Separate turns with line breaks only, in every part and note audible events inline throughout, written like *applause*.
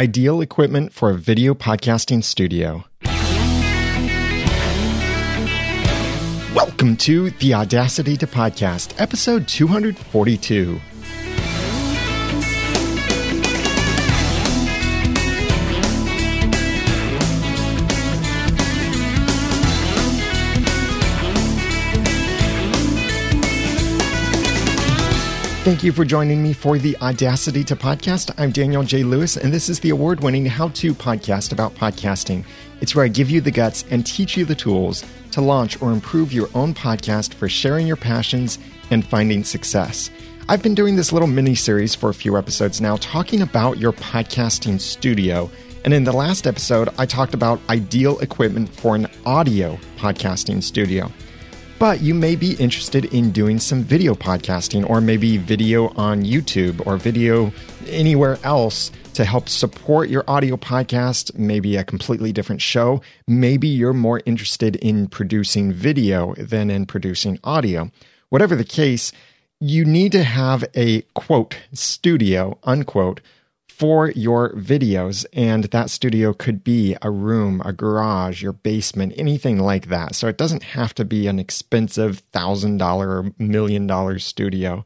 Ideal equipment for a video podcasting studio. Welcome to the Audacity to Podcast, episode 242. Thank you for joining me for the Audacity to Podcast. I'm Daniel J. Lewis, and this is the award winning How To podcast about podcasting. It's where I give you the guts and teach you the tools to launch or improve your own podcast for sharing your passions and finding success. I've been doing this little mini series for a few episodes now, talking about your podcasting studio. And in the last episode, I talked about ideal equipment for an audio podcasting studio but you may be interested in doing some video podcasting or maybe video on YouTube or video anywhere else to help support your audio podcast, maybe a completely different show. Maybe you're more interested in producing video than in producing audio. Whatever the case, you need to have a quote studio unquote for your videos. And that studio could be a room, a garage, your basement, anything like that. So it doesn't have to be an expensive $1,000 or million dollar studio.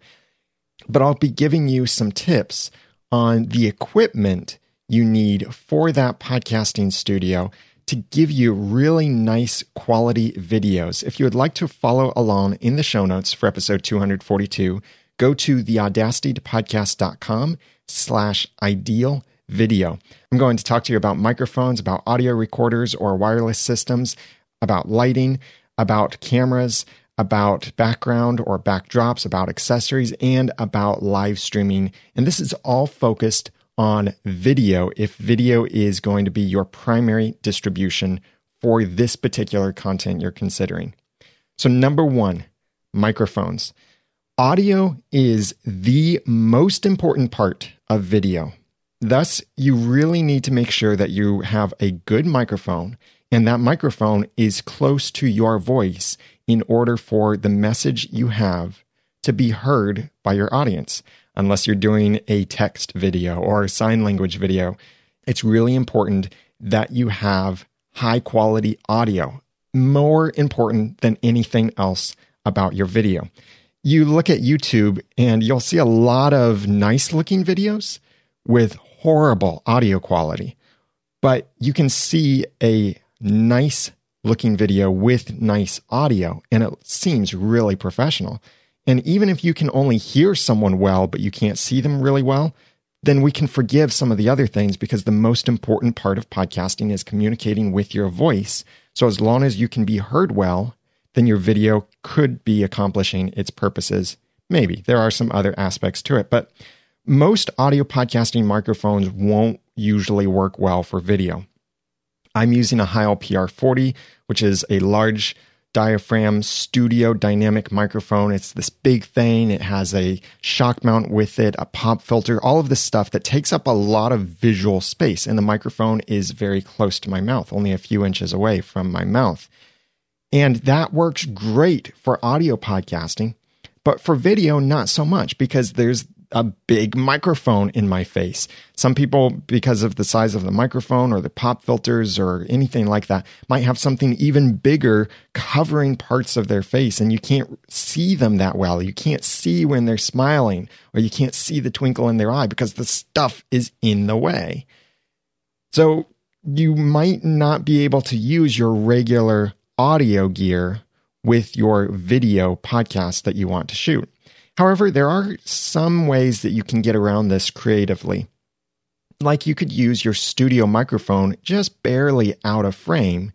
But I'll be giving you some tips on the equipment you need for that podcasting studio to give you really nice quality videos. If you would like to follow along in the show notes for episode 242, go to theaudacitytopodcast.com slash ideal video. I'm going to talk to you about microphones, about audio recorders or wireless systems, about lighting, about cameras, about background or backdrops, about accessories, and about live streaming. And this is all focused on video if video is going to be your primary distribution for this particular content you're considering. So, number one, microphones. Audio is the most important part of video. Thus, you really need to make sure that you have a good microphone and that microphone is close to your voice in order for the message you have to be heard by your audience. Unless you're doing a text video or a sign language video, it's really important that you have high quality audio, more important than anything else about your video you look at YouTube and you'll see a lot of nice looking videos with horrible audio quality, but you can see a nice looking video with nice audio and it seems really professional. And even if you can only hear someone well, but you can't see them really well, then we can forgive some of the other things because the most important part of podcasting is communicating with your voice. So as long as you can be heard well then your video could be accomplishing its purposes. Maybe there are some other aspects to it, but most audio podcasting microphones won't usually work well for video. I'm using a Heil PR40, which is a large diaphragm studio dynamic microphone. It's this big thing. It has a shock mount with it, a pop filter, all of this stuff that takes up a lot of visual space. And the microphone is very close to my mouth, only a few inches away from my mouth. And that works great for audio podcasting, but for video, not so much because there's a big microphone in my face. Some people, because of the size of the microphone or the pop filters or anything like that, might have something even bigger covering parts of their face and you can't see them that well. You can't see when they're smiling or you can't see the twinkle in their eye because the stuff is in the way. So you might not be able to use your regular audio gear with your video podcast that you want to shoot. However, there are some ways that you can get around this creatively. Like you could use your studio microphone just barely out of frame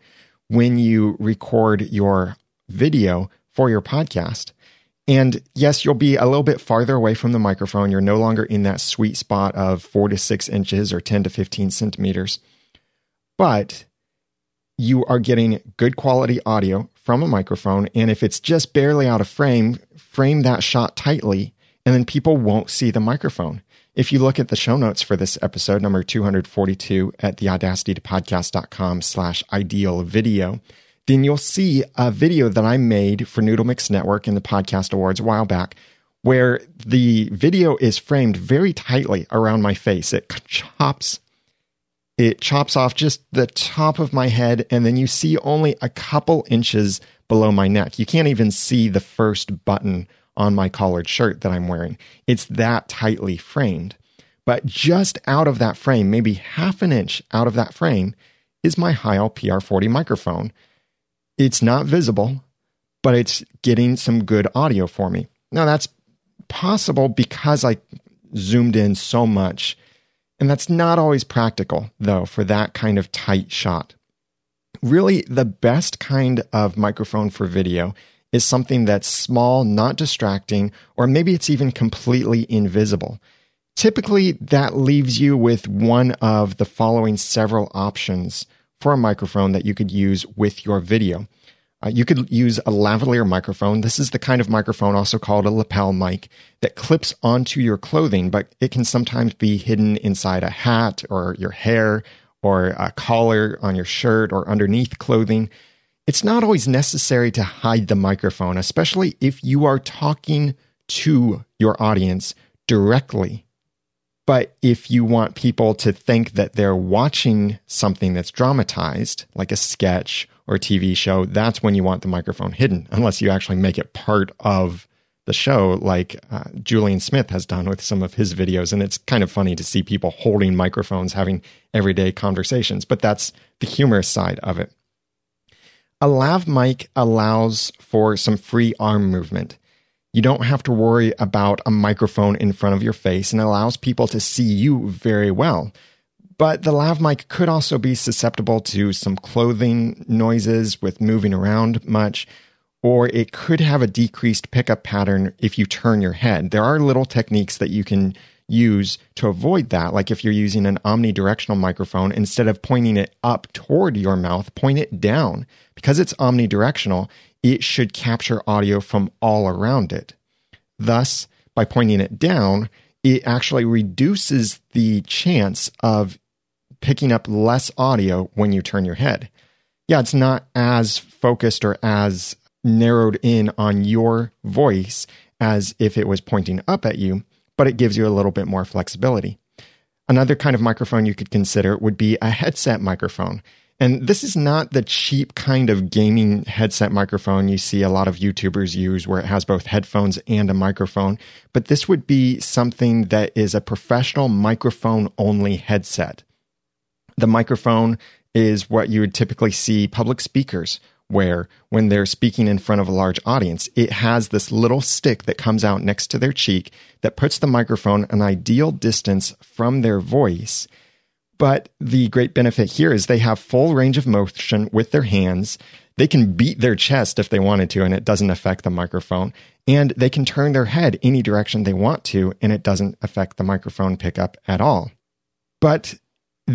when you record your video for your podcast. And yes, you'll be a little bit farther away from the microphone. You're no longer in that sweet spot of four to six inches or 10 to 15 centimeters. But you are getting good quality audio from a microphone. And if it's just barely out of frame, frame that shot tightly, and then people won't see the microphone. If you look at the show notes for this episode, number 242 at theaudacitytopodcast.com slash ideal video, then you'll see a video that I made for Noodle Mix Network in the Podcast Awards a while back, where the video is framed very tightly around my face. It chops It chops off just the top of my head, and then you see only a couple inches below my neck. You can't even see the first button on my collared shirt that I'm wearing. It's that tightly framed. But just out of that frame, maybe half an inch out of that frame, is my Heil PR40 microphone. It's not visible, but it's getting some good audio for me. Now, that's possible because I zoomed in so much. And that's not always practical, though, for that kind of tight shot. Really, the best kind of microphone for video is something that's small, not distracting, or maybe it's even completely invisible. Typically, that leaves you with one of the following several options for a microphone that you could use with your video. Uh, you could use a lavalier microphone. This is the kind of microphone, also called a lapel mic, that clips onto your clothing, but it can sometimes be hidden inside a hat or your hair or a collar on your shirt or underneath clothing. It's not always necessary to hide the microphone, especially if you are talking to your audience directly. But if you want people to think that they're watching something that's dramatized, like a sketch or TV show, that's when you want the microphone hidden, unless you actually make it part of the show, like uh, Julian Smith has done with some of his videos. And it's kind of funny to see people holding microphones, having everyday conversations, but that's the humorous side of it. A lav mic allows for some free arm movement. You don't have to worry about a microphone in front of your face and allows people to see you very well. But the lav mic could also be susceptible to some clothing noises with moving around much, or it could have a decreased pickup pattern if you turn your head. There are little techniques that you can use to avoid that. Like if you're using an omnidirectional microphone, instead of pointing it up toward your mouth, point it down. Because it's omnidirectional, it should capture audio from all around it. Thus, by pointing it down, it actually reduces the chance of picking up less audio when you turn your head. Yeah, it's not as focused or as narrowed in on your voice as if it was pointing up at you, but it gives you a little bit more flexibility. Another kind of microphone you could consider would be a headset microphone. And this is not the cheap kind of gaming headset microphone you see a lot of YouTubers use where it has both headphones and a microphone, but this would be something that is a professional microphone only headset. The microphone is what you would typically see public speakers where when they're speaking in front of a large audience, it has this little stick that comes out next to their cheek that puts the microphone an ideal distance from their voice. But the great benefit here is they have full range of motion with their hands. They can beat their chest if they wanted to, and it doesn't affect the microphone. And they can turn their head any direction they want to, and it doesn't affect the microphone pickup at all. But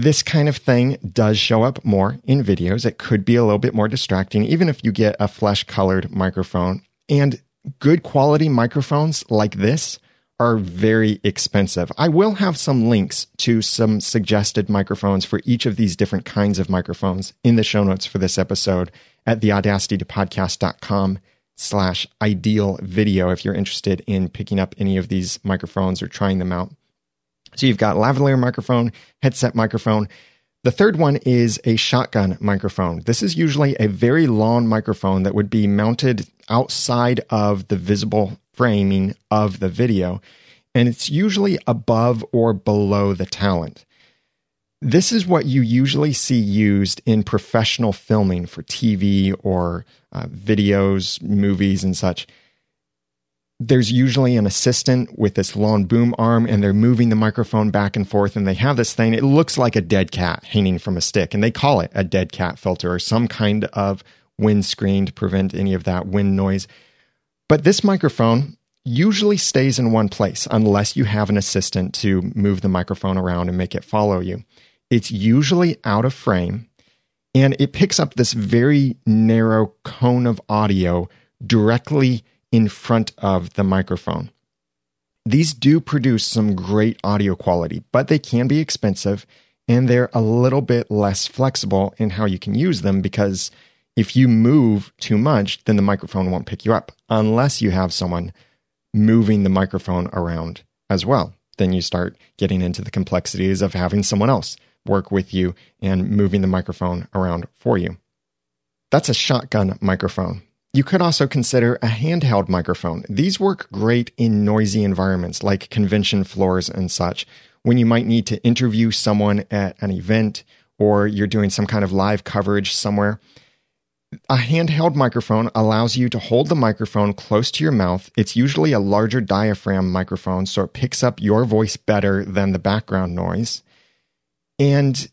this kind of thing does show up more in videos. It could be a little bit more distracting, even if you get a flesh colored microphone. And good quality microphones like this are very expensive. I will have some links to some suggested microphones for each of these different kinds of microphones in the show notes for this episode at theaudacitytopodcast.com slash ideal video if you're interested in picking up any of these microphones or trying them out. So you've got lavalier microphone, headset microphone. The third one is a shotgun microphone. This is usually a very long microphone that would be mounted outside of the visible framing of the video, and it's usually above or below the talent. This is what you usually see used in professional filming for TV or uh, videos, movies, and such there's usually an assistant with this long boom arm and they're moving the microphone back and forth and they have this thing. It looks like a dead cat hanging from a stick and they call it a dead cat filter or some kind of windscreen to prevent any of that wind noise. But this microphone usually stays in one place unless you have an assistant to move the microphone around and make it follow you. It's usually out of frame and it picks up this very narrow cone of audio directly in front of the microphone. These do produce some great audio quality, but they can be expensive and they're a little bit less flexible in how you can use them because if you move too much, then the microphone won't pick you up unless you have someone moving the microphone around as well. Then you start getting into the complexities of having someone else work with you and moving the microphone around for you. That's a shotgun microphone. You could also consider a handheld microphone. These work great in noisy environments like convention floors and such, when you might need to interview someone at an event or you're doing some kind of live coverage somewhere. A handheld microphone allows you to hold the microphone close to your mouth. It's usually a larger diaphragm microphone, so it picks up your voice better than the background noise. And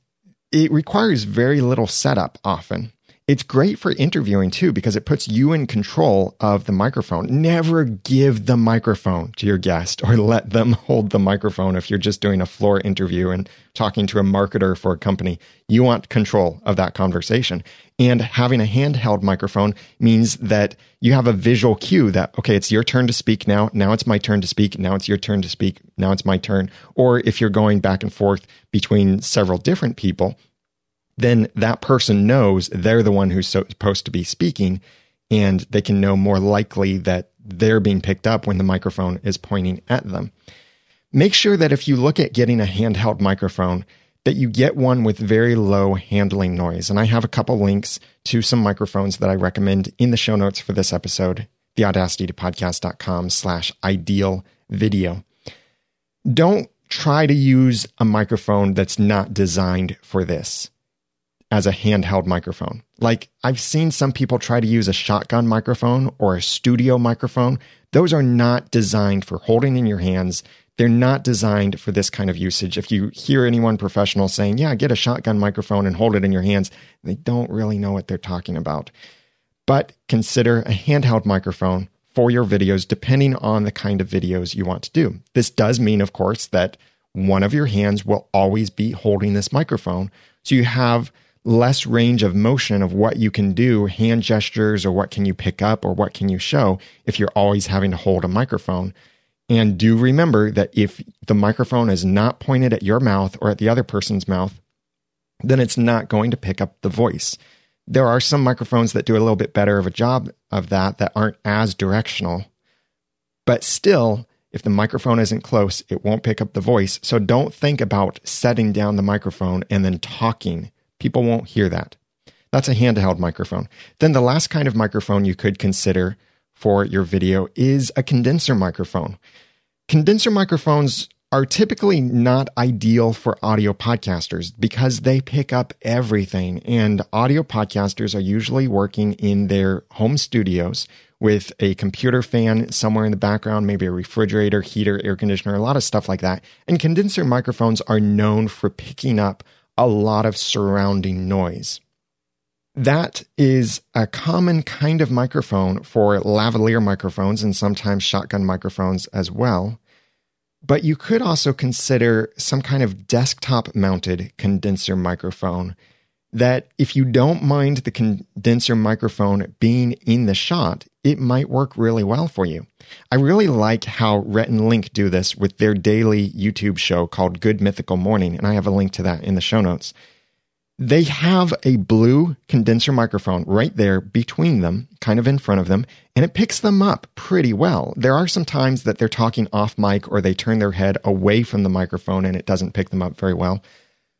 it requires very little setup often. It's great for interviewing too because it puts you in control of the microphone. Never give the microphone to your guest or let them *laughs* hold the microphone if you're just doing a floor interview and talking to a marketer for a company. You want control of that conversation. And having a handheld microphone means that you have a visual cue that, okay, it's your turn to speak now. Now it's my turn to speak. Now it's your turn to speak. Now it's my turn. Or if you're going back and forth between several different people, then that person knows they're the one who's supposed to be speaking and they can know more likely that they're being picked up when the microphone is pointing at them. Make sure that if you look at getting a handheld microphone, that you get one with very low handling noise. And I have a couple links to some microphones that I recommend in the show notes for this episode, theaudacitytopodcast.com slash ideal video. Don't try to use a microphone that's not designed for this as a handheld microphone. Like I've seen some people try to use a shotgun microphone or a studio microphone. Those are not designed for holding in your hands. They're not designed for this kind of usage. If you hear anyone professional saying, yeah, get a shotgun microphone and hold it in your hands, they don't really know what they're talking about. But consider a handheld microphone for your videos, depending on the kind of videos you want to do. This does mean, of course, that one of your hands will always be holding this microphone. So you have less range of motion of what you can do, hand gestures, or what can you pick up, or what can you show if you're always having to hold a microphone. And do remember that if the microphone is not pointed at your mouth or at the other person's mouth, then it's not going to pick up the voice. There are some microphones that do a little bit better of a job of that that aren't as directional. But still, if the microphone isn't close, it won't pick up the voice. So don't think about setting down the microphone and then talking People won't hear that. That's a handheld microphone. Then the last kind of microphone you could consider for your video is a condenser microphone. Condenser microphones are typically not ideal for audio podcasters because they pick up everything. And audio podcasters are usually working in their home studios with a computer fan somewhere in the background, maybe a refrigerator, heater, air conditioner, a lot of stuff like that. And condenser microphones are known for picking up a lot of surrounding noise. That is a common kind of microphone for lavalier microphones and sometimes shotgun microphones as well. But you could also consider some kind of desktop mounted condenser microphone that if you don't mind the condenser microphone being in the shot, it might work really well for you. I really like how Rhett and Link do this with their daily YouTube show called Good Mythical Morning, and I have a link to that in the show notes. They have a blue condenser microphone right there between them, kind of in front of them, and it picks them up pretty well. There are some times that they're talking off mic or they turn their head away from the microphone and it doesn't pick them up very well.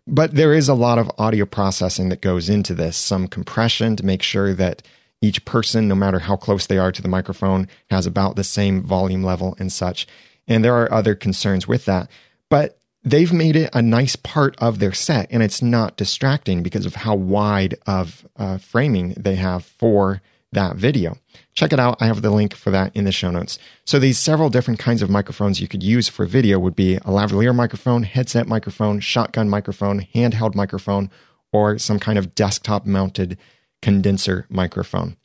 But there is a lot of audio processing that goes into this, some compression to make sure that each person, no matter how close they are to the microphone, has about the same volume level and such. And there are other concerns with that. But they've made it a nice part of their set and it's not distracting because of how wide of uh, framing they have for that video. Check it out. I have the link for that in the show notes. So these several different kinds of microphones you could use for video would be a lavalier microphone, headset microphone, shotgun microphone, handheld microphone, or some kind of desktop mounted condenser microphone.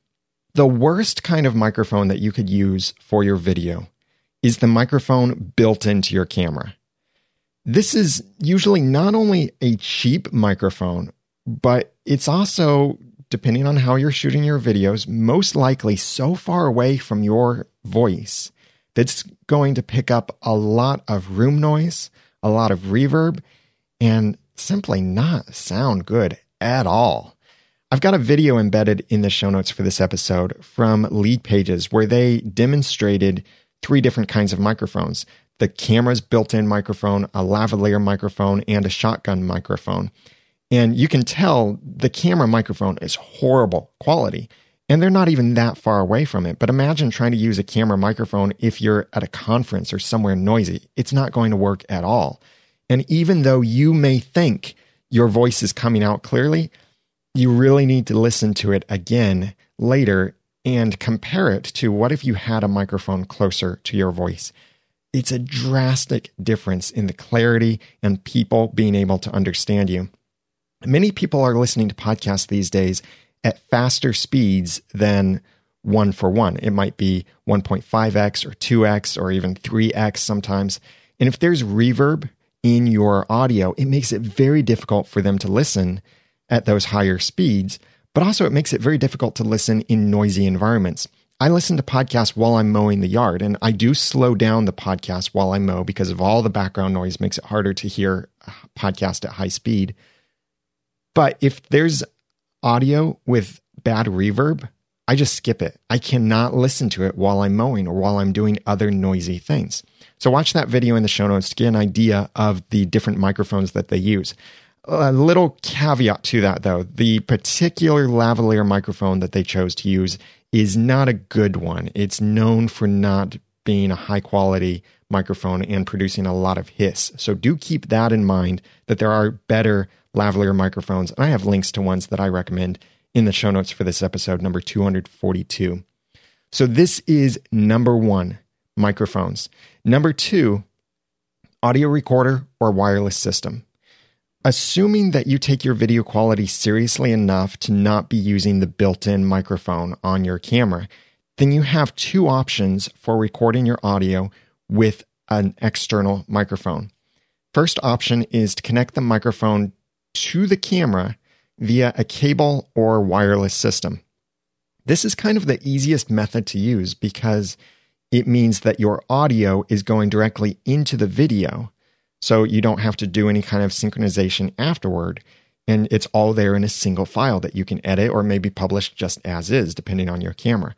The worst kind of microphone that you could use for your video is the microphone built into your camera. This is usually not only a cheap microphone, but it's also, depending on how you're shooting your videos, most likely so far away from your voice that's going to pick up a lot of room noise, a lot of reverb, and simply not sound good at all. I've got a video embedded in the show notes for this episode from Leadpages where they demonstrated three different kinds of microphones. the camera's built in microphone, a lavalier microphone, and a shotgun microphone. And you can tell the camera microphone is horrible quality. And they're not even that far away from it. But imagine trying to use a camera microphone if you're at a conference or somewhere noisy. It's not going to work at all. And even though you may think your voice is coming out clearly, you really need to listen to it again later and compare it to what if you had a microphone closer to your voice. It's a drastic difference in the clarity and people being able to understand you. Many people are listening to podcasts these days at faster speeds than one for one. It might be 1.5x or 2x or even 3x sometimes. And if there's reverb in your audio, it makes it very difficult for them to listen at those higher speeds, but also it makes it very difficult to listen in noisy environments. I listen to podcasts while I'm mowing the yard, and I do slow down the podcast while I mow because of all the background noise makes it harder to hear a podcast at high speed. But if there's audio with bad reverb, I just skip it. I cannot listen to it while I'm mowing or while I'm doing other noisy things. So watch that video in the show notes to get an idea of the different microphones that they use. A little caveat to that though, the particular lavalier microphone that they chose to use is not a good one. It's known for not being a high quality microphone and producing a lot of hiss. So do keep that in mind that there are better lavalier microphones. And I have links to ones that I recommend in the show notes for this episode, number 242. So this is number one microphones. Number two, audio recorder or wireless system. Assuming that you take your video quality seriously enough to not be using the built in microphone on your camera, then you have two options for recording your audio with an external microphone. First option is to connect the microphone to the camera via a cable or wireless system. This is kind of the easiest method to use because it means that your audio is going directly into the video. So you don't have to do any kind of synchronization afterward. And it's all there in a single file that you can edit or maybe publish just as is, depending on your camera.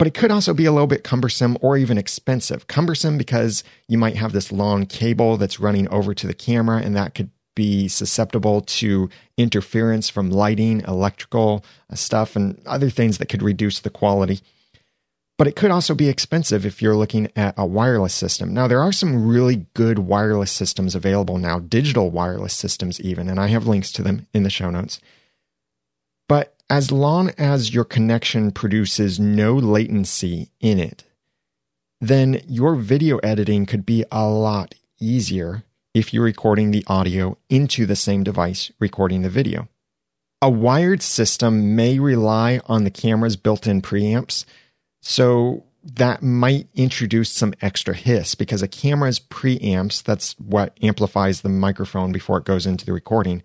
But it could also be a little bit cumbersome or even expensive. Cumbersome because you might have this long cable that's running over to the camera, and that could be susceptible to interference from lighting, electrical uh, stuff, and other things that could reduce the quality. But it could also be expensive if you're looking at a wireless system. Now, there are some really good wireless systems available now, digital wireless systems, even, and I have links to them in the show notes. As long as your connection produces no latency in it, then your video editing could be a lot easier if you're recording the audio into the same device recording the video. A wired system may rely on the camera's built in preamps, so that might introduce some extra hiss because a camera's preamps, that's what amplifies the microphone before it goes into the recording,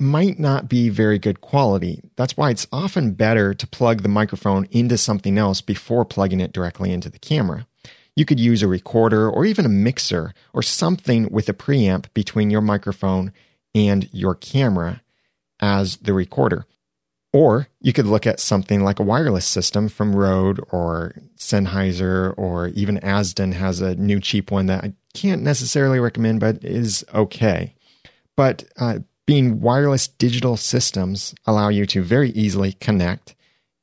might not be very good quality. That's why it's often better to plug the microphone into something else before plugging it directly into the camera. You could use a recorder or even a mixer or something with a preamp between your microphone and your camera as the recorder. Or you could look at something like a wireless system from Rode or Sennheiser or even Azden has a new cheap one that I can't necessarily recommend, but is okay. But uh, being wireless digital systems allow you to very easily connect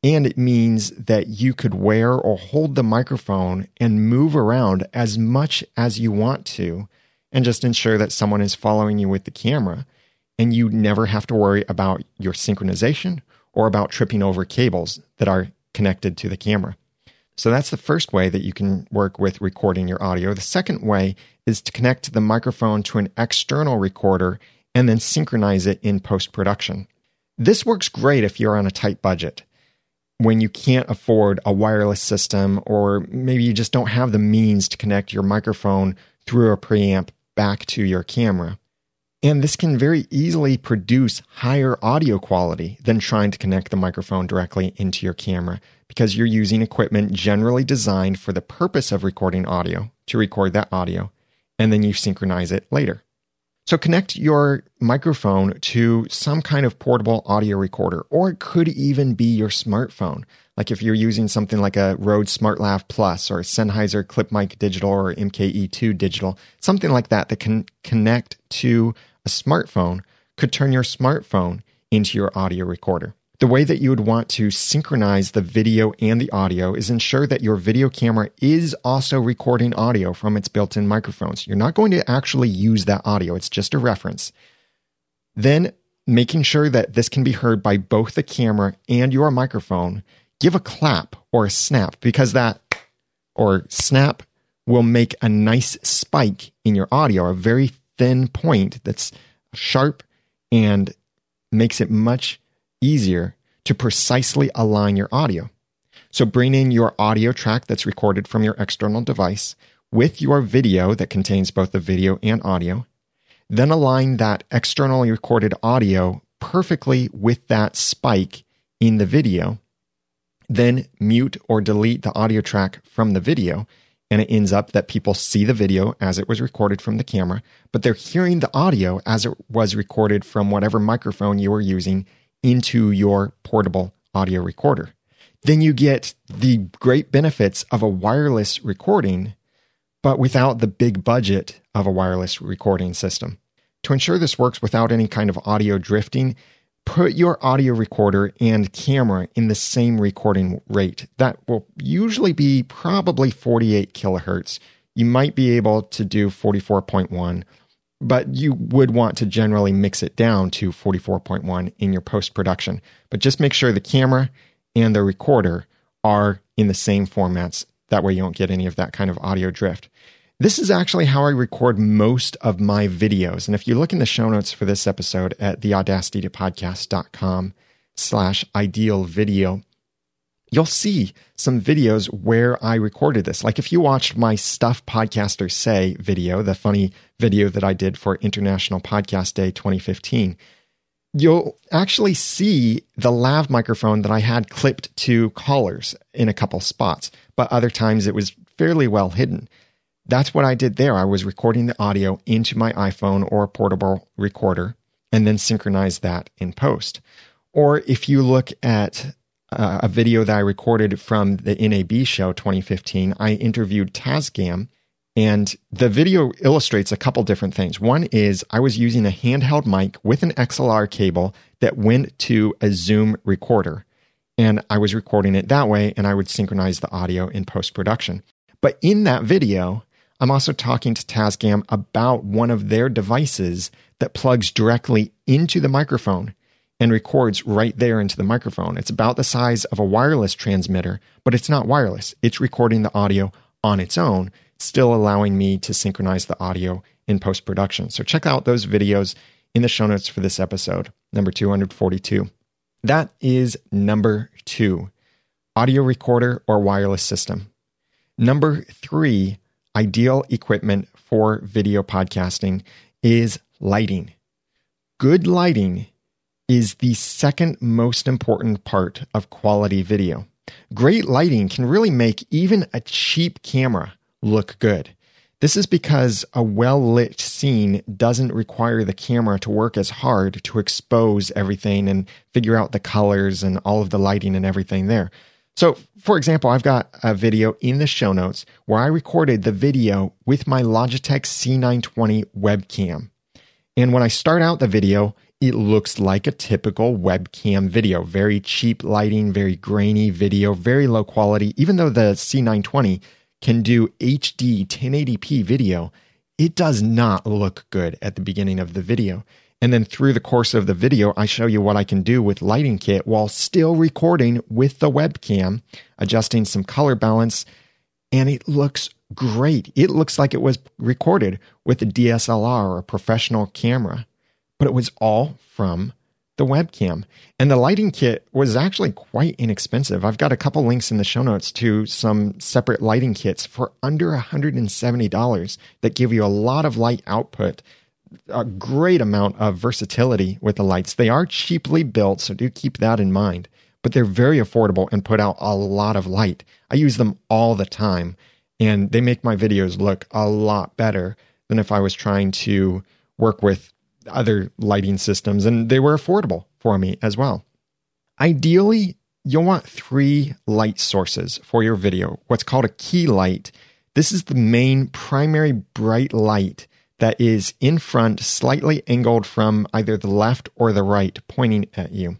and it means that you could wear or hold the microphone and move around as much as you want to, and just ensure that someone is following you with the camera. And you never have to worry about your synchronization or about tripping over cables that are connected to the camera. So that's the first way that you can work with recording your audio. The second way is to connect the microphone to an external recorder and then synchronize it in post production. This works great if you're on a tight budget when you can't afford a wireless system, or maybe you just don't have the means to connect your microphone through a preamp back to your camera. And this can very easily produce higher audio quality than trying to connect the microphone directly into your camera because you're using equipment generally designed for the purpose of recording audio to record that audio, and then you synchronize it later. So connect your microphone to some kind of portable audio recorder, or it could even be your smartphone. Like if you're using something like a Rode SmartLav Plus or Sennheiser ClipMic Digital or MKE2 Digital, something like that that can connect to a smartphone could turn your smartphone into your audio recorder. The way that you would want to synchronize the video and the audio is ensure that your video camera is also recording audio from its built in microphones. You're not going to actually use that audio, it's just a reference. Then, making sure that this can be heard by both the camera and your microphone, give a clap or a snap because that or snap will make a nice spike in your audio, a very thin point that's sharp and makes it much easier to precisely align your audio. So bring in your audio track that's recorded from your external device with your video that contains both the video and audio. Then align that externally recorded audio perfectly with that spike in the video. Then mute or delete the audio track from the video. And it ends up that people see the video as it was recorded from the camera, but they're hearing the audio as it was recorded from whatever microphone you were using into your portable audio recorder. Then you get the great benefits of a wireless recording, but without the big budget of a wireless recording system. To ensure this works without any kind of audio drifting, put your audio recorder and camera in the same recording rate. That will usually be probably 48 kilohertz. You might be able to do 44.1 but you would want to generally mix it down to 44.1 in your post production. But just make sure the camera and the recorder are in the same formats. That way, you don't get any of that kind of audio drift. This is actually how I record most of my videos. And if you look in the show notes for this episode at theaudacitytopodcast.com slash ideal video, you'll see some videos where I recorded this. Like if you watched my Stuff Podcasters Say video, the funny video that I did for International Podcast Day 2015, you'll actually see the lav microphone that I had clipped to collars in a couple spots, but other times it was fairly well hidden. That's what I did there. I was recording the audio into my iPhone or portable recorder and then synchronize that in post. Or if you look at uh, a video that I recorded from the NAB show 2015. I interviewed Tascam, and the video illustrates a couple different things. One is I was using a handheld mic with an XLR cable that went to a Zoom recorder, and I was recording it that way, and I would synchronize the audio in post production. But in that video, I'm also talking to Tascam about one of their devices that plugs directly into the microphone and records right there into the microphone. It's about the size of a wireless transmitter, but it's not wireless. It's recording the audio on its own, still allowing me to synchronize the audio in post production. So check out those videos in the show notes for this episode, number 242. That is number two audio recorder or wireless system. Number three, ideal equipment for video podcasting is lighting. Good lighting is the second most important part of quality video. Great lighting can really make even a cheap camera look good. This is because a well lit scene doesn't require the camera to work as hard to expose everything and figure out the colors and all of the lighting and everything there. So, for example, I've got a video in the show notes where I recorded the video with my Logitech C920 webcam. And when I start out the video, it looks like a typical webcam video. Very cheap lighting, very grainy video, very low quality. Even though the C920 can do HD 1080p video, it does not look good at the beginning of the video. And then through the course of the video, I show you what I can do with Lighting Kit while still recording with the webcam, adjusting some color balance, and it looks great. It looks like it was recorded with a DSLR or a professional camera but it was all from the webcam. And the lighting kit was actually quite inexpensive. I've got a couple links in the show notes to some separate lighting kits for under $170 that give you a lot of light output, a great amount of versatility with the lights. They are cheaply built, so do keep that in mind, but they're very affordable and put out a lot of light. I use them all the time, and they make my videos look a lot better than if I was trying to work with other lighting systems, and they were affordable for me as well. Ideally, you'll want three light sources for your video. What's called a key light. This is the main primary bright light that is in front, slightly angled from either the left or the right, pointing at you.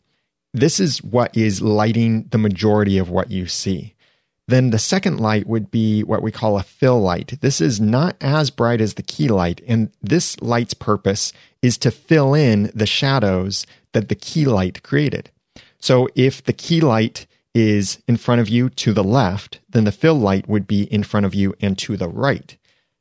This is what is lighting the majority of what you see. Then the second light would be what we call a fill light. This is not as bright as the key light, and this light's purpose is to fill in the shadows that the key light created. So if the key light is in front of you to the left, then the fill light would be in front of you and to the right.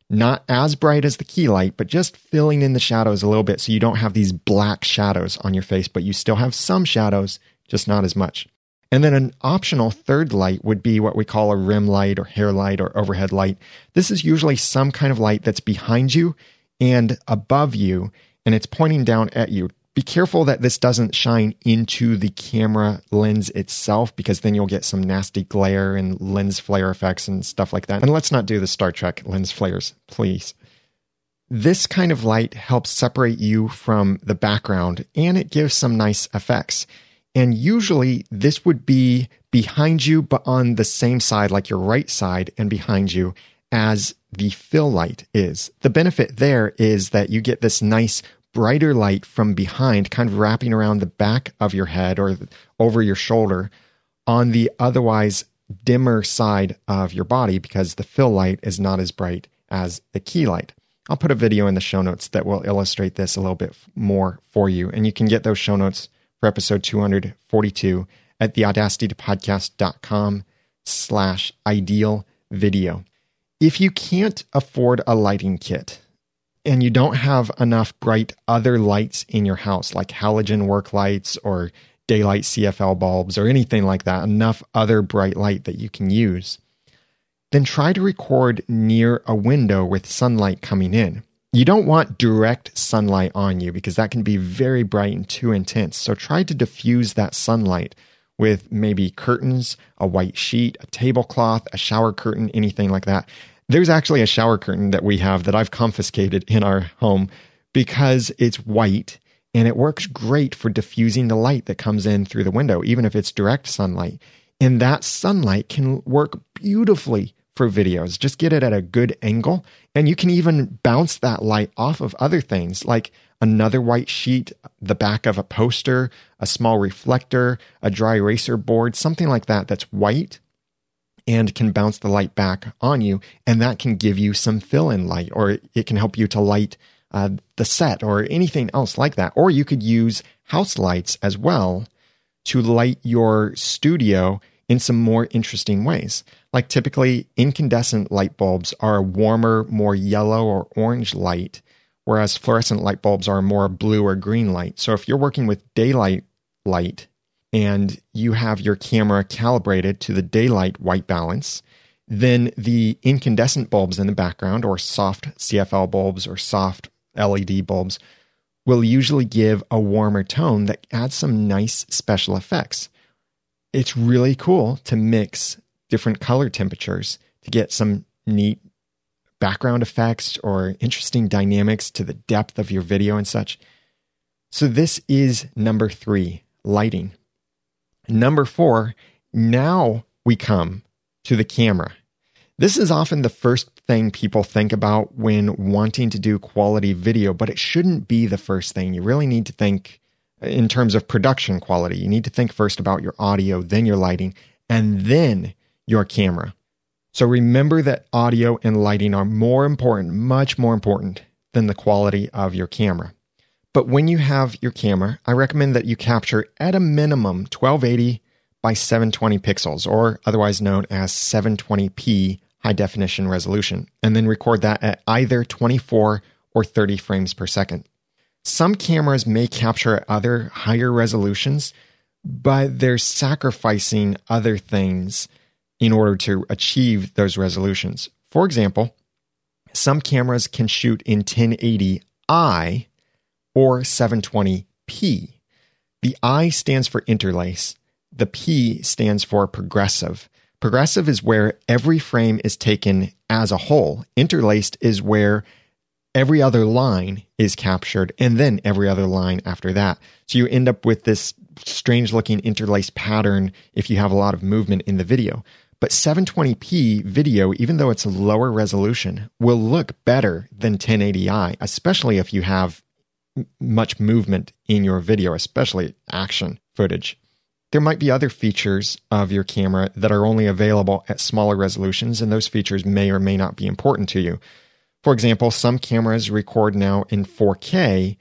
Not as bright as the key light, but just filling in the shadows a little bit so you don't have these black shadows on your face, but you still have some shadows, just not as much. And then an optional third light would be what we call a rim light or hair light or overhead light. This is usually some kind of light that's behind you and above you, and it's pointing down at you. Be careful that this doesn't shine into the camera lens itself because then you'll get some nasty glare and lens flare effects and stuff like that. And let's not do the Star Trek lens flares, please. This kind of light helps separate you from the background and it gives some nice effects. And usually this would be behind you, but on the same side, like your right side and behind you, as the fill light is. The benefit there is that you get this nice brighter light from behind, kind of wrapping around the back of your head or over your shoulder on the otherwise dimmer side of your body because the fill light is not as bright as the key light. I'll put a video in the show notes that will illustrate this a little bit more for you. And you can get those show notes for episode 242 at theaudacitypodcast.com slash ideal video. If you can't afford a lighting kit and you don't have enough bright other lights in your house, like halogen work lights or daylight CFL bulbs or anything like that, enough other bright light that you can use, then try to record near a window with sunlight coming in. You don't want direct sunlight on you because that can be very bright and too intense. So try to diffuse that sunlight with maybe curtains, a white sheet, a tablecloth, a shower curtain, anything like that. There's actually a shower curtain that we have that I've confiscated in our home because it's white and it works great for diffusing the light that comes in through the window, even if it's direct sunlight. And that sunlight can work beautifully for videos. Just get it at a good angle. And you can even bounce that light off of other things like another white sheet, the back of a poster, a small reflector, a dry eraser board, something like that that's white and can bounce the light back on you. And that can give you some fill in light or it can help you to light uh, the set or anything else like that. Or you could use house lights as well to light your studio in some more interesting ways. Like typically, incandescent light bulbs are a warmer, more yellow or orange light, whereas fluorescent light bulbs are more blue or green light. So if you're working with daylight light and you have your camera calibrated to the daylight white balance, then the incandescent bulbs in the background, or soft CFL bulbs or soft LED bulbs, will usually give a warmer tone that adds some nice special effects it's really cool to mix different color temperatures to get some neat background effects or interesting dynamics to the depth of your video and such. So, this is number three lighting. Number four, now we come to the camera. This is often the first thing people think about when wanting to do quality video, but it shouldn't be the first thing. You really need to think in terms of production quality. You need to think first about your audio, then your lighting, and then your camera. So remember that audio and lighting are more important, much more important than the quality of your camera. But when you have your camera, I recommend that you capture at a minimum 1280 by 720 pixels, or otherwise known as 720p high definition resolution, and then record that at either 24 or 30 frames per second. Some cameras may capture other higher resolutions, but they're sacrificing other things in order to achieve those resolutions. For example, some cameras can shoot in 1080i or 720p. The I stands for interlace, the P stands for progressive. Progressive is where every frame is taken as a whole. Interlaced is where every other line is captured and then every other line after that. So you end up with this strange looking interlaced pattern if you have a lot of movement in the video. But 720p video, even though it's a lower resolution, will look better than 1080i, especially if you have much movement in your video, especially action footage. There might be other features of your camera that are only available at smaller resolutions, and those features may or may not be important to you. For example, some cameras record now in 4K,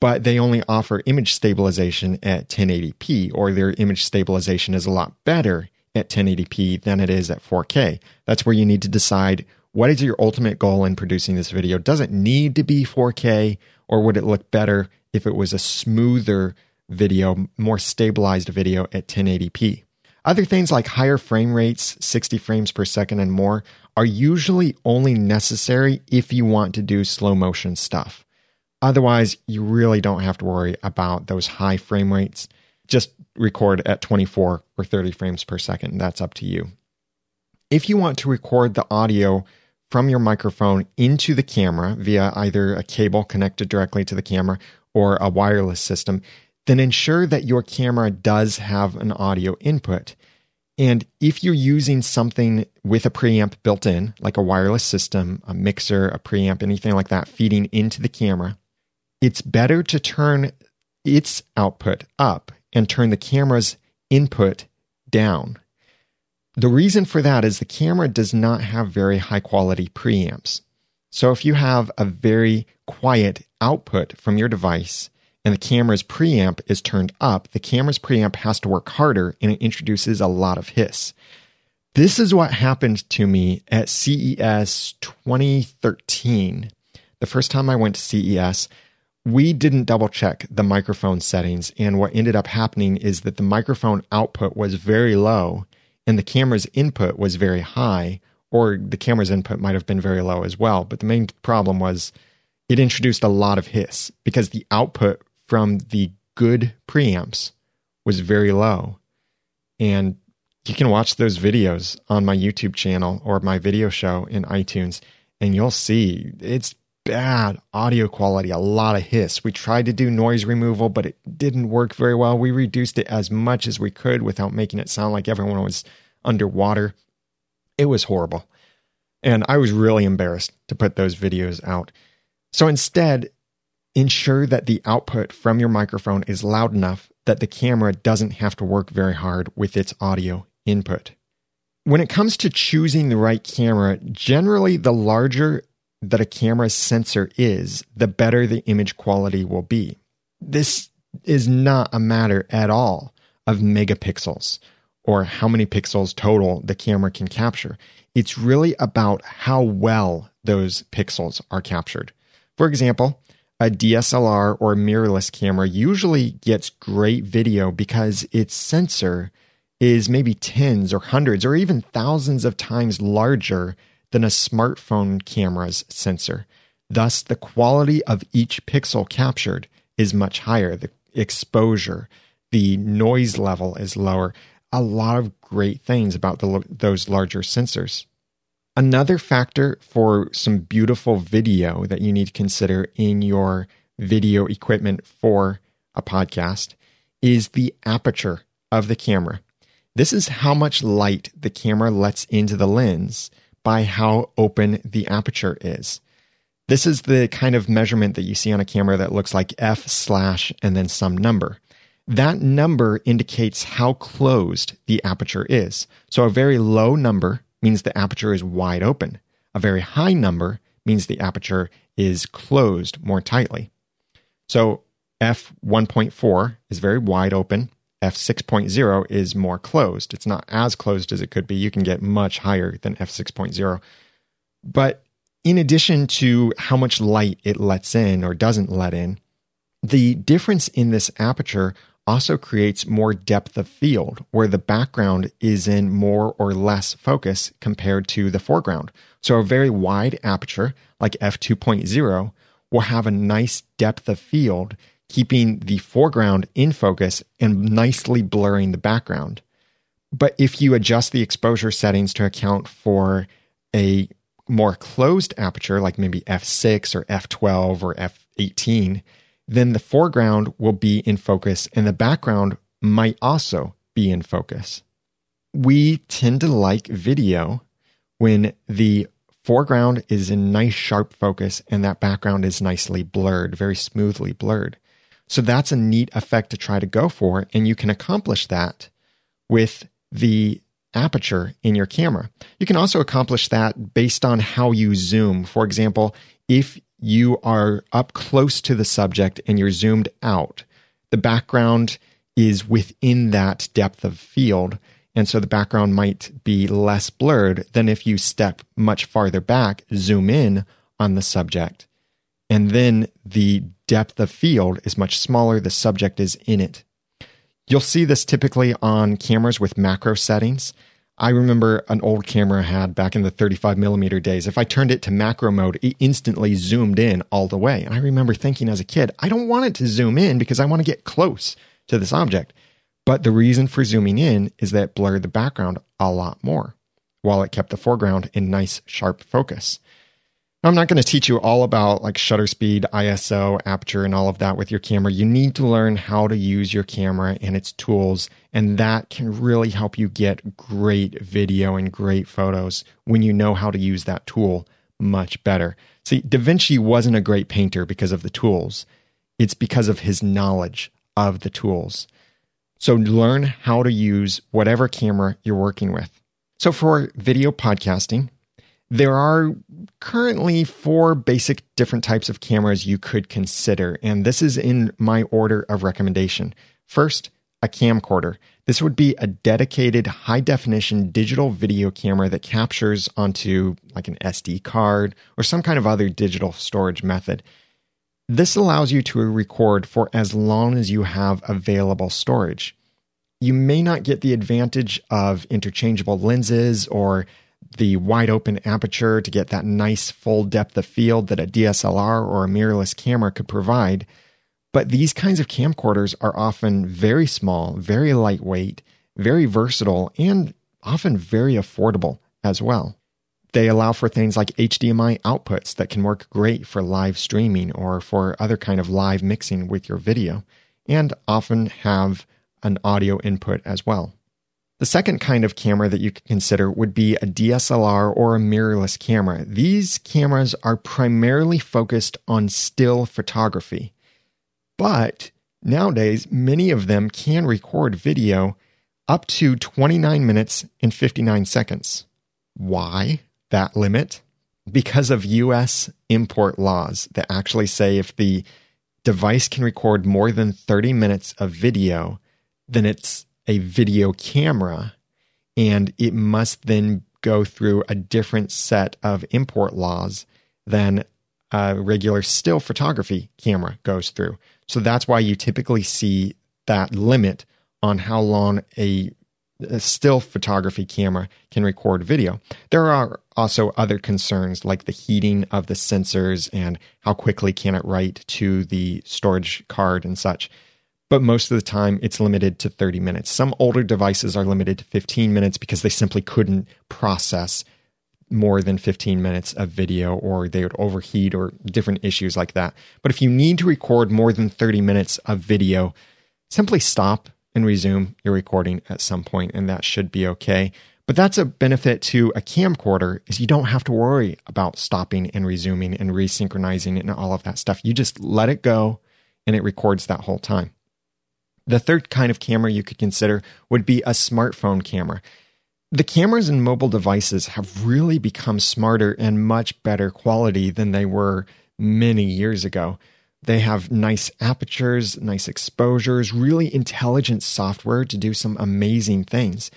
but they only offer image stabilization at 1080p, or their image stabilization is a lot better at 1080p than it is at 4K. That's where you need to decide what is your ultimate goal in producing this video. Does it need to be 4K, or would it look better if it was a smoother video, more stabilized video at 1080p? Other things like higher frame rates, 60 frames per second and more, are usually only necessary if you want to do slow motion stuff. Otherwise, you really don't have to worry about those high frame rates. Just record at 24 or 30 frames per second. That's up to you. If you want to record the audio from your microphone into the camera via either a cable connected directly to the camera or a wireless system, then ensure that your camera does have an audio input. And if you're using something with a preamp built in, like a wireless system, a mixer, a preamp, anything like that feeding into the camera, it's better to turn its output up and turn the camera's input down. The reason for that is the camera does not have very high quality preamps. So if you have a very quiet output from your device and the camera's preamp is turned up, the camera's preamp has to work harder and it introduces a lot of hiss. This is what happened to me at CES 2013. The first time I went to CES, we didn't double check the microphone settings. And what ended up happening is that the microphone output was very low and the camera's input was very high, or the camera's input might have been very low as well. But the main problem was it introduced a lot of hiss because the output from the good preamps was very low. And you can watch those videos on my YouTube channel or my video show in iTunes, and you'll see it's bad audio quality, a lot of hiss. We tried to do noise removal, but it didn't work very well. We reduced it as much as we could without making it sound like everyone was underwater. It was horrible. And I was really embarrassed to put those videos out. So instead, ensure that the output from your microphone is loud enough that the camera doesn't have to work very hard with its audio input. When it comes to choosing the right camera, generally the larger that a camera's sensor is, the better the image quality will be. This is not a matter at all of megapixels or how many pixels total the camera can capture. It's really about how well those pixels are captured. For example, a DSLR or mirrorless camera usually gets great video because its sensor is maybe tens or hundreds or even thousands of times larger than a smartphone camera's sensor. Thus, the quality of each pixel captured is much higher. The exposure, the noise level is lower. A lot of great things about the, those larger sensors. Another factor for some beautiful video that you need to consider in your video equipment for a podcast is the aperture of the camera. This is how much light the camera lets into the lens by how open the aperture is. This is the kind of measurement that you see on a camera that looks like f slash and then some number. That number indicates how closed the aperture is. So a very low number means the aperture is wide open. A very high number means the aperture is closed more tightly. So f1.4 is very wide open. F6.0 is more closed. It's not as closed as it could be. You can get much higher than F6.0. But in addition to how much light it lets in or doesn't let in, the difference in this aperture also creates more depth of field where the background is in more or less focus compared to the foreground. So a very wide aperture like f2.0 will have a nice depth of field keeping the foreground in focus and nicely blurring the background. But if you adjust the exposure settings to account for a more closed aperture, like maybe f6 or f12 or f18, then the foreground will be in focus and the background might also be in focus. We tend to like video when the foreground is in nice sharp focus and that background is nicely blurred, very smoothly blurred. So that's a neat effect to try to go for. And you can accomplish that with the aperture in your camera. You can also accomplish that based on how you zoom. For example, if you are up close to the subject and you're zoomed out, the background is within that depth of field. And so the background might be less blurred than if you step much farther back, zoom in on the subject, and then the depth of field is much smaller. The subject is in it. You'll see this typically on cameras with macro settings. I remember an old camera I had back in the 35 millimeter days. If I turned it to macro mode, it instantly zoomed in all the way. And I remember thinking as a kid, I don't want it to zoom in because I want to get close to this object. But the reason for zooming in is that it blurred the background a lot more while it kept the foreground in nice sharp focus. I'm not going to teach you all about like shutter speed, ISO, aperture, and all of that with your camera. You need to learn how to use your camera and its tools, and that can really help you get great video and great photos when you know how to use that tool much better. See, Da Vinci wasn't a great painter because of the tools, it's because of his knowledge of the tools. So learn how to use whatever camera you're working with. So for video podcasting, there are currently four basic different types of cameras you could consider, and this is in my order of recommendation. First, a camcorder. This would be a dedicated high definition digital video camera that captures onto like an SD card or some kind of other digital storage method. This allows you to record for as long as you have available storage. You may not get the advantage of interchangeable lenses or the wide open aperture to get that nice full depth of field that a DSLR or a mirrorless camera could provide. But these kinds of camcorders are often very small, very lightweight, very versatile, and often very affordable as well. They allow for things like HDMI outputs that can work great for live streaming or for other kind of live mixing with your video, and often have an audio input as well. The second kind of camera that you could consider would be a DSLR or a mirrorless camera. These cameras are primarily focused on still photography, but nowadays many of them can record video up to 29 minutes and 59 seconds. Why that limit? Because of US import laws that actually say if the device can record more than 30 minutes of video, then it's a video camera and it must then go through a different set of import laws than a regular still photography camera goes through. So that's why you typically see that limit on how long a, a, still photography camera can record video. There are also other concerns like the heating of the sensors and how quickly can it write to the storage card and such but most of the time it's limited to 30 minutes. Some older devices are limited to 15 minutes because they simply couldn't process more than 15 minutes of video or they would overheat or different issues like that. But if you need to record more than 30 minutes of video, simply stop and resume your recording at some point and that should be okay. But that's a benefit to a camcorder is you don't have to worry about stopping and resuming and resynchronizing and all of that stuff. You just let it go and it records that whole time. The third kind of camera you could consider would be a smartphone camera. The cameras in mobile devices have really become smarter and much better quality than they were many years ago. They have nice apertures, nice exposures, really intelligent software to do some amazing things.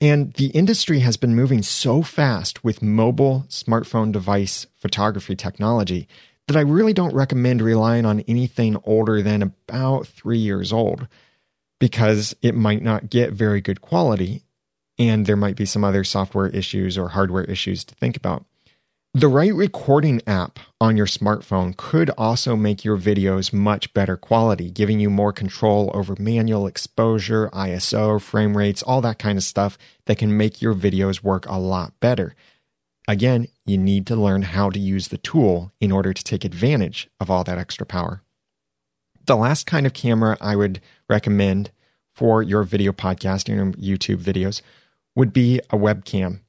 And the industry has been moving so fast with mobile smartphone device photography technology that I really don't recommend relying on anything older than about three years old because it might not get very good quality and there might be some other software issues or hardware issues to think about. The right recording app on your smartphone could also make your videos much better quality, giving you more control over manual exposure, ISO, frame rates, all that kind of stuff that can make your videos work a lot better. again, you need to learn how to use the tool in order to take advantage of all that extra power. The last kind of camera I would recommend for your video podcasting or YouTube videos would be a webcam.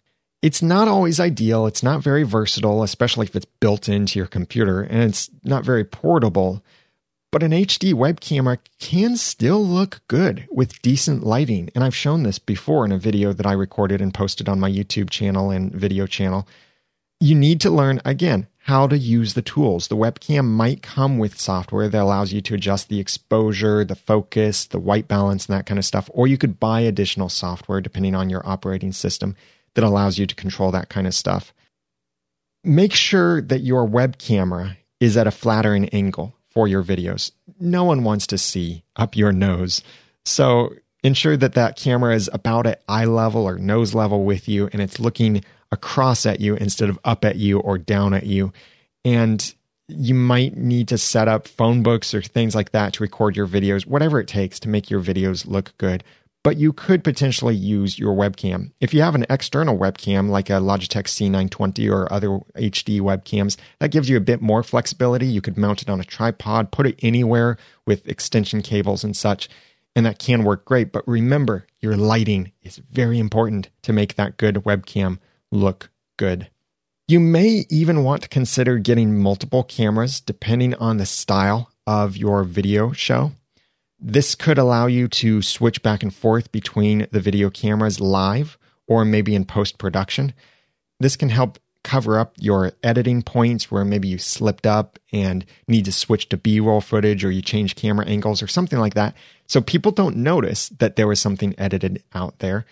It's not always ideal. It's not very versatile, especially if it's built into your computer, and it's not very portable. But an HD web camera can still look good with decent lighting. And I've shown this before in a video that I recorded and posted on my YouTube channel and video channel. You need to learn, again, how to use the tools. The webcam might come with software that allows you to adjust the exposure, the focus, the white balance, and that kind of stuff. Or you could buy additional software depending on your operating system that allows you to control that kind of stuff. Make sure that your web camera is at a flattering angle for your videos. No one wants to see up your nose. So ensure that that camera is about at eye level or nose level with you and it's looking across at you instead of up at you or down at you. And you might need to set up phone books or things like that to record your videos, whatever it takes to make your videos look good but you could potentially use your webcam. If you have an external webcam like a Logitech C920 or other HD webcams, that gives you a bit more flexibility. You could mount it on a tripod, put it anywhere with extension cables and such, and that can work great. But remember, your lighting is very important to make that good webcam look good. You may even want to consider getting multiple cameras depending on the style of your video show. This could allow you to switch back and forth between the video cameras live or maybe in post production. This can help cover up your editing points where maybe you slipped up and need to switch to B roll footage or you change camera angles or something like that. So people don't notice that there was something edited out there.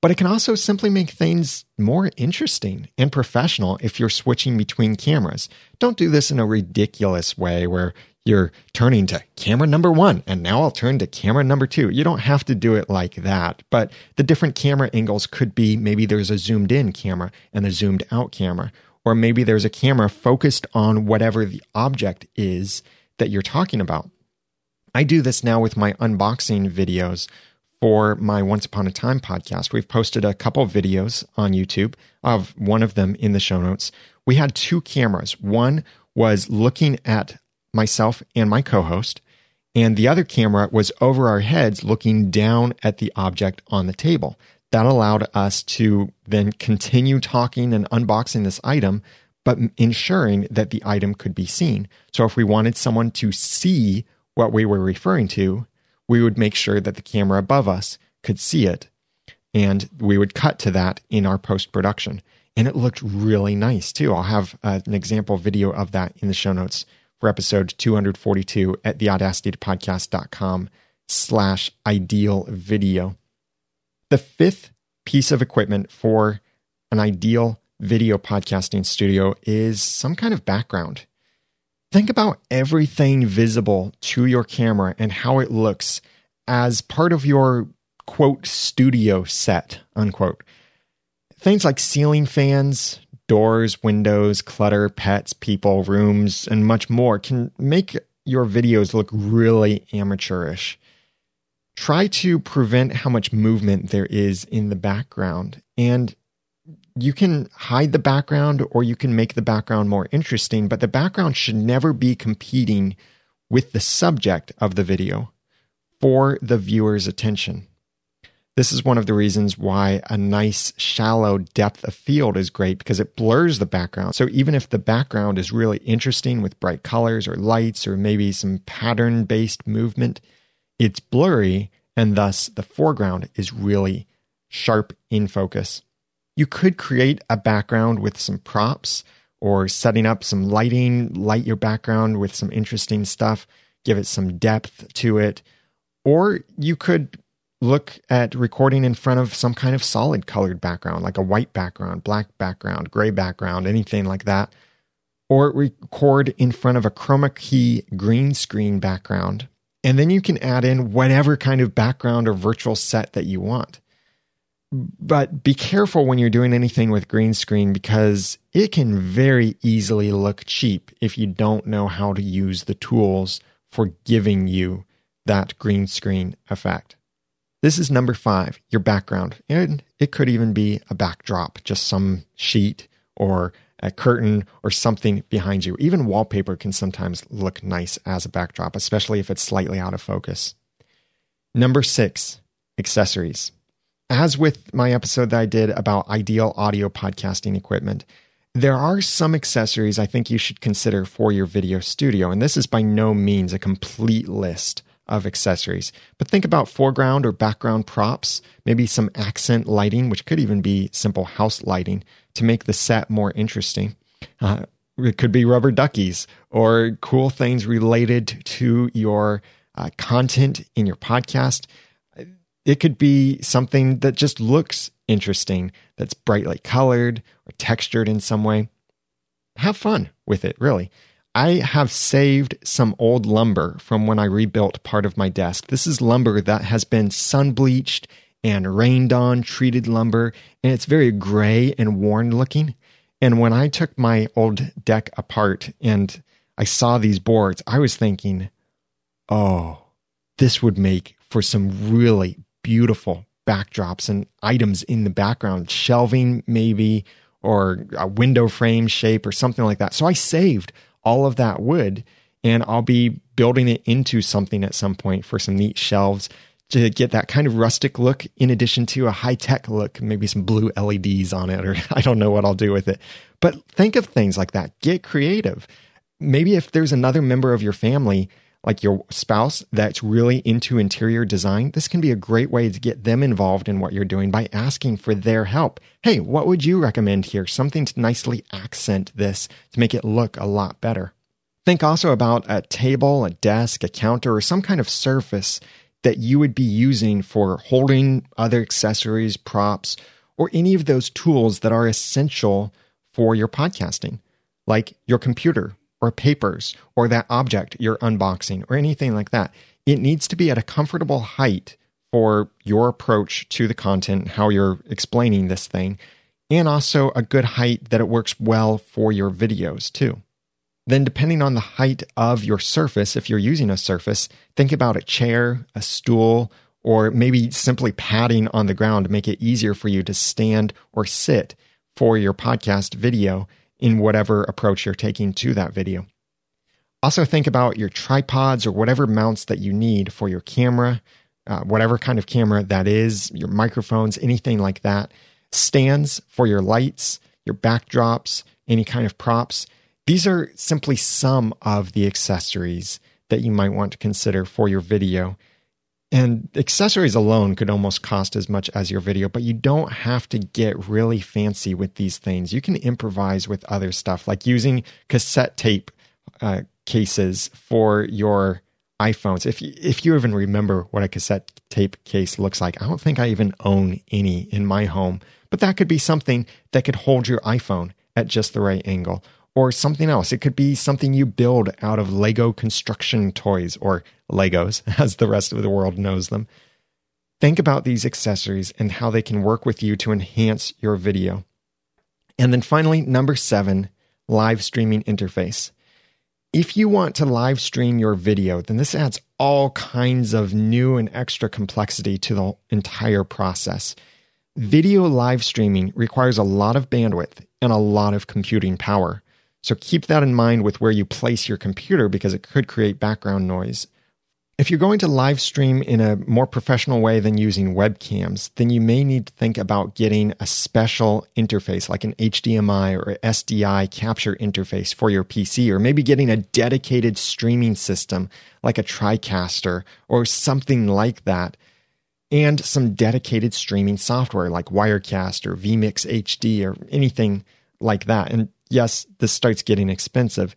But it can also simply make things more interesting and professional if you're switching between cameras. Don't do this in a ridiculous way where you're turning to camera number one and now I'll turn to camera number two. You don't have to do it like that, but the different camera angles could be maybe there's a zoomed in camera and a zoomed out camera, or maybe there's a camera focused on whatever the object is that you're talking about. I do this now with my unboxing videos for my Once Upon a Time podcast. We've posted a couple videos on YouTube of one of them in the show notes. We had two cameras. One was looking at myself and my co host, and the other camera was over our heads looking down at the object on the table. That allowed us to then continue talking and unboxing this item, but ensuring that the item could be seen. So if we wanted someone to see what we were referring to, we would make sure that the camera above us could see it. And we would cut to that in our post production. And it looked really nice too. I'll have uh, an example video of that in the show notes for episode 242 at theaudacitypodcast.com slash ideal video. The fifth piece of equipment for an ideal video podcasting studio is some kind of background. Think about everything visible to your camera and how it looks as part of your quote studio set, unquote. Things like ceiling fans, doors, windows, clutter, pets, people, rooms, and much more can make your videos look really amateurish. Try to prevent how much movement there is in the background and you can hide the background or you can make the background more interesting, but the background should never be competing with the subject of the video for the viewer's attention. This is one of the reasons why a nice shallow depth of field is great because it blurs the background. So even if the background is really interesting with bright colors or lights or maybe some pattern based movement, it's blurry and thus the foreground is really sharp in focus. You could create a background with some props or setting up some lighting, light your background with some interesting stuff, give it some depth to it. Or you could look at recording in front of some kind of solid colored background, like a white background, black background, gray background, anything like that. Or record in front of a chroma key green screen background. And then you can add in whatever kind of background or virtual set that you want but be careful when you're doing anything with green screen because it can very easily look cheap if you don't know how to use the tools for giving you that green screen effect. This is number five, your background. And it could even be a backdrop, just some sheet or a curtain or something behind you. Even wallpaper can sometimes look nice as a backdrop, especially if it's slightly out of focus. Number six, accessories. As with my episode that I did about ideal audio podcasting equipment, there are some accessories I think you should consider for your video studio. And this is by no means a complete list of accessories. But think about foreground or background props, maybe some accent lighting, which could even be simple house lighting to make the set more interesting. Uh, it could be rubber duckies or cool things related to your uh, content in your podcast. It could be something that just looks interesting, that's brightly colored or textured in some way. Have fun with it, really. I have saved some old lumber from when I rebuilt part of my desk. This is lumber that has been sun bleached and rained on, treated lumber, and it's very gray and worn looking. And when I took my old deck apart and I saw these boards, I was thinking, oh, this would make for some really beautiful backdrops and items in the background, shelving maybe, or a window frame shape or something like that. So I saved all of that wood and I'll be building it into something at some point for some neat shelves to get that kind of rustic look in addition to a high tech look, maybe some blue LEDs on it, or *laughs* I don't know what I'll do with it. But think of things like that. Get creative. Maybe if there's another member of your family, like your spouse, that's really into interior design, this can be a great way to get them involved in what you're doing by asking for their help. Hey, what would you recommend here? Something to nicely accent this to make it look a lot better. Think also about a table, a desk, a counter, or some kind of surface that you would be using for holding other accessories, props, or any of those tools that are essential for your podcasting, like your computer or papers or that object you're unboxing or anything like that. It needs to be at a comfortable height for your approach to the content, how you're explaining this thing, and also a good height that it works well for your videos too. Then, depending on the height of your surface, if you're using a surface, think about a chair, a stool, or maybe simply padding on the ground to make it easier for you to stand or sit for your podcast video in whatever approach you're taking to that video. Also, think about your tripods or whatever mounts that you need for your camera, uh, whatever kind of camera that is, your microphones, anything like that. Stands for your lights, your backdrops, any kind of props. These are simply some of the accessories that you might want to consider for your video. And accessories alone could almost cost as much as your video, but you don't have to get really fancy with these things. You can improvise with other stuff, like using cassette tape uh, cases for your iPhones. If you, if you even remember what a cassette tape case looks like, I don't think I even own any in my home, but that could be something that could hold your iPhone at just the right angle or something else. It could be something you build out of Lego construction toys or Legos, *laughs* as the rest of the world knows them. Think about these accessories and how they can work with you to enhance your video. And then finally, number seven, live streaming interface. If you want to live stream your video, then this adds all kinds of new and extra complexity to the entire process. Video live streaming requires a lot of bandwidth and a lot of computing power. So keep that in mind with where you place your computer because it could create background noise. If you're going to live stream in a more professional way than using webcams, then you may need to think about getting a special interface like an HDMI or SDI capture interface for your PC, or maybe getting a dedicated streaming system like a TriCaster or something like that, and some dedicated streaming software like Wirecast or vMix HD or anything like that. And yes, this starts getting expensive.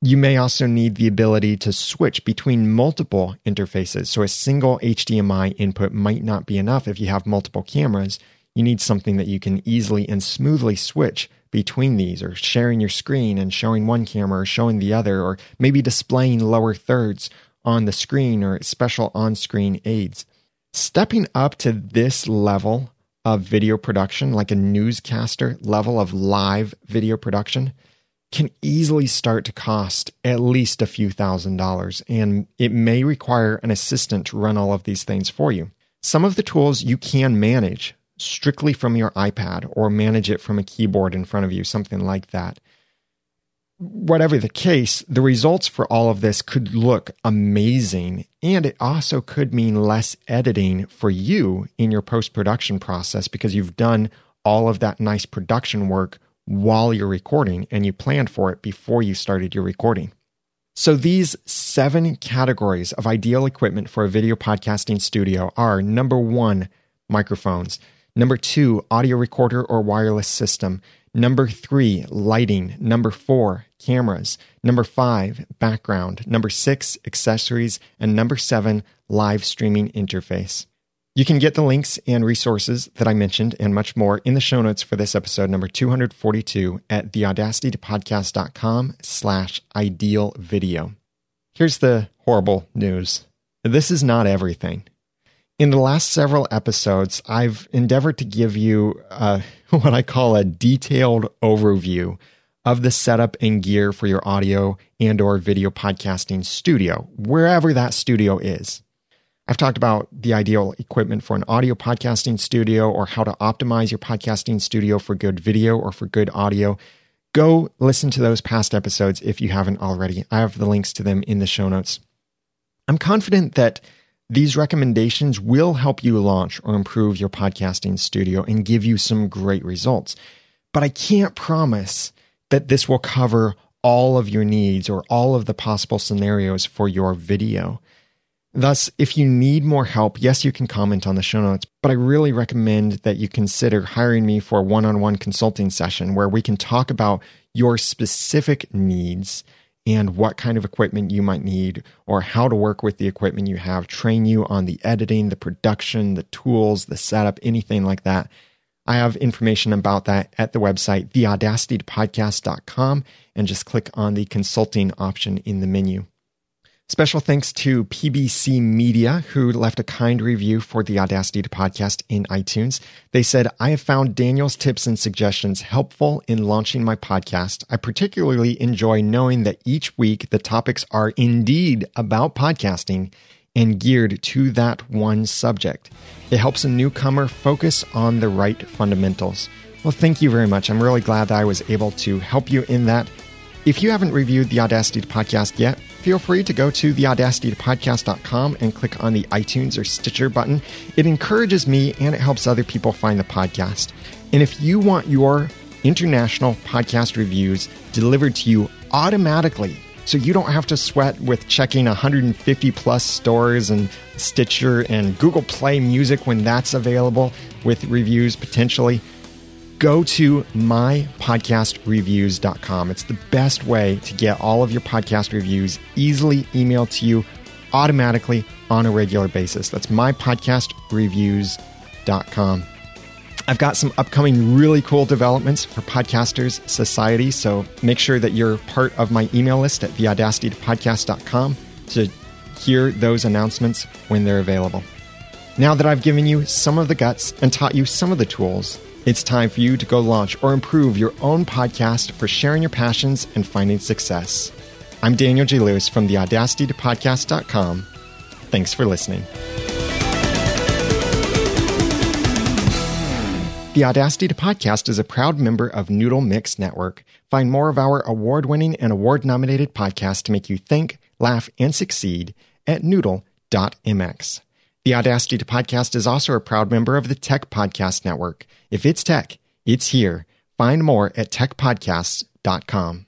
You may also need the ability to switch between multiple interfaces. So a single HDMI input might not be enough if you have multiple cameras. You need something that you can easily and smoothly switch between these, or sharing your screen and showing one camera or showing the other, or maybe displaying lower thirds on the screen or special on screen aids. Stepping up to this level of video production, like a newscaster level of live video production, can easily start to cost at least a few thousand dollars. And it may require an assistant to run all of these things for you. Some of the tools you can manage strictly from your iPad or manage it from a keyboard in front of you, something like that. Whatever the case, the results for all of this could look amazing. And it also could mean less editing for you in your post production process because you've done all of that nice production work while you're recording and you planned for it before you started your recording. So, these seven categories of ideal equipment for a video podcasting studio are number one, microphones, number two, audio recorder or wireless system, number three, lighting, number four, cameras, number five, background, number six, accessories, and number seven, live streaming interface. You can get the links and resources that I mentioned and much more in the show notes for this episode number 242 at theaudacitytopodcast.com slash ideal video. Here's the horrible news. This is not everything. In the last several episodes, I've endeavored to give you uh, *laughs* what I call a detailed overview of the setup and gear for your audio and or video podcasting studio, wherever that studio is. I've talked about the ideal equipment for an audio podcasting studio or how to optimize your podcasting studio for good video or for good audio. Go listen to those past episodes if you haven't already. I have the links to them in the show notes. I'm confident that these recommendations will help you launch or improve your podcasting studio and give you some great results. But I can't promise that this will cover all of your needs or all of the possible scenarios for your video. Thus, if you need more help, yes, you can comment on the show notes, but I really recommend that you consider hiring me for a one on one consulting session where we can talk about your specific needs and what kind of equipment you might need or how to work with the equipment you have, train you on the editing, the production, the tools, the setup, anything like that. I have information about that at the website, theaudacitypodcast.com, and just click on the consulting option in the menu. Special thanks to PBC Media, who left a kind review for the Audacity to podcast in iTunes. They said, I have found Daniel's tips and suggestions helpful in launching my podcast. I particularly enjoy knowing that each week the topics are indeed about podcasting and geared to that one subject. It helps a newcomer focus on the right fundamentals. Well, thank you very much. I'm really glad that I was able to help you in that. If you haven't reviewed the Audacity to podcast yet, feel free to go to theaudacitypodcast.com and click on the iTunes or Stitcher button. It encourages me and it helps other people find the podcast. And if you want your international podcast reviews delivered to you automatically, so you don't have to sweat with checking 150 plus stores and Stitcher and Google Play Music when that's available with reviews potentially go to mypodcastreviews.com. It's the best way to get all of your podcast reviews easily emailed to you automatically on a regular basis. That's mypodcastreviews.com. I've got some upcoming really cool developments for Podcasters Society, so make sure that you're part of my email list at theaudacitypodcast.com to hear those announcements when they're available. Now that I've given you some of the guts and taught you some of the tools, it's time for you to go launch or improve your own podcast for sharing your passions and finding success. I'm Daniel J. Lewis from the Audacity to Podcast.com. Thanks for listening. The Audacity to Podcast is a proud member of Noodle Mix Network. Find more of our award winning and award nominated podcasts to make you think, laugh, and succeed at noodle.mx. The Audacity to Podcast is also a proud member of the Tech Podcast Network. If it's tech, it's here. Find more at techpodcasts.com.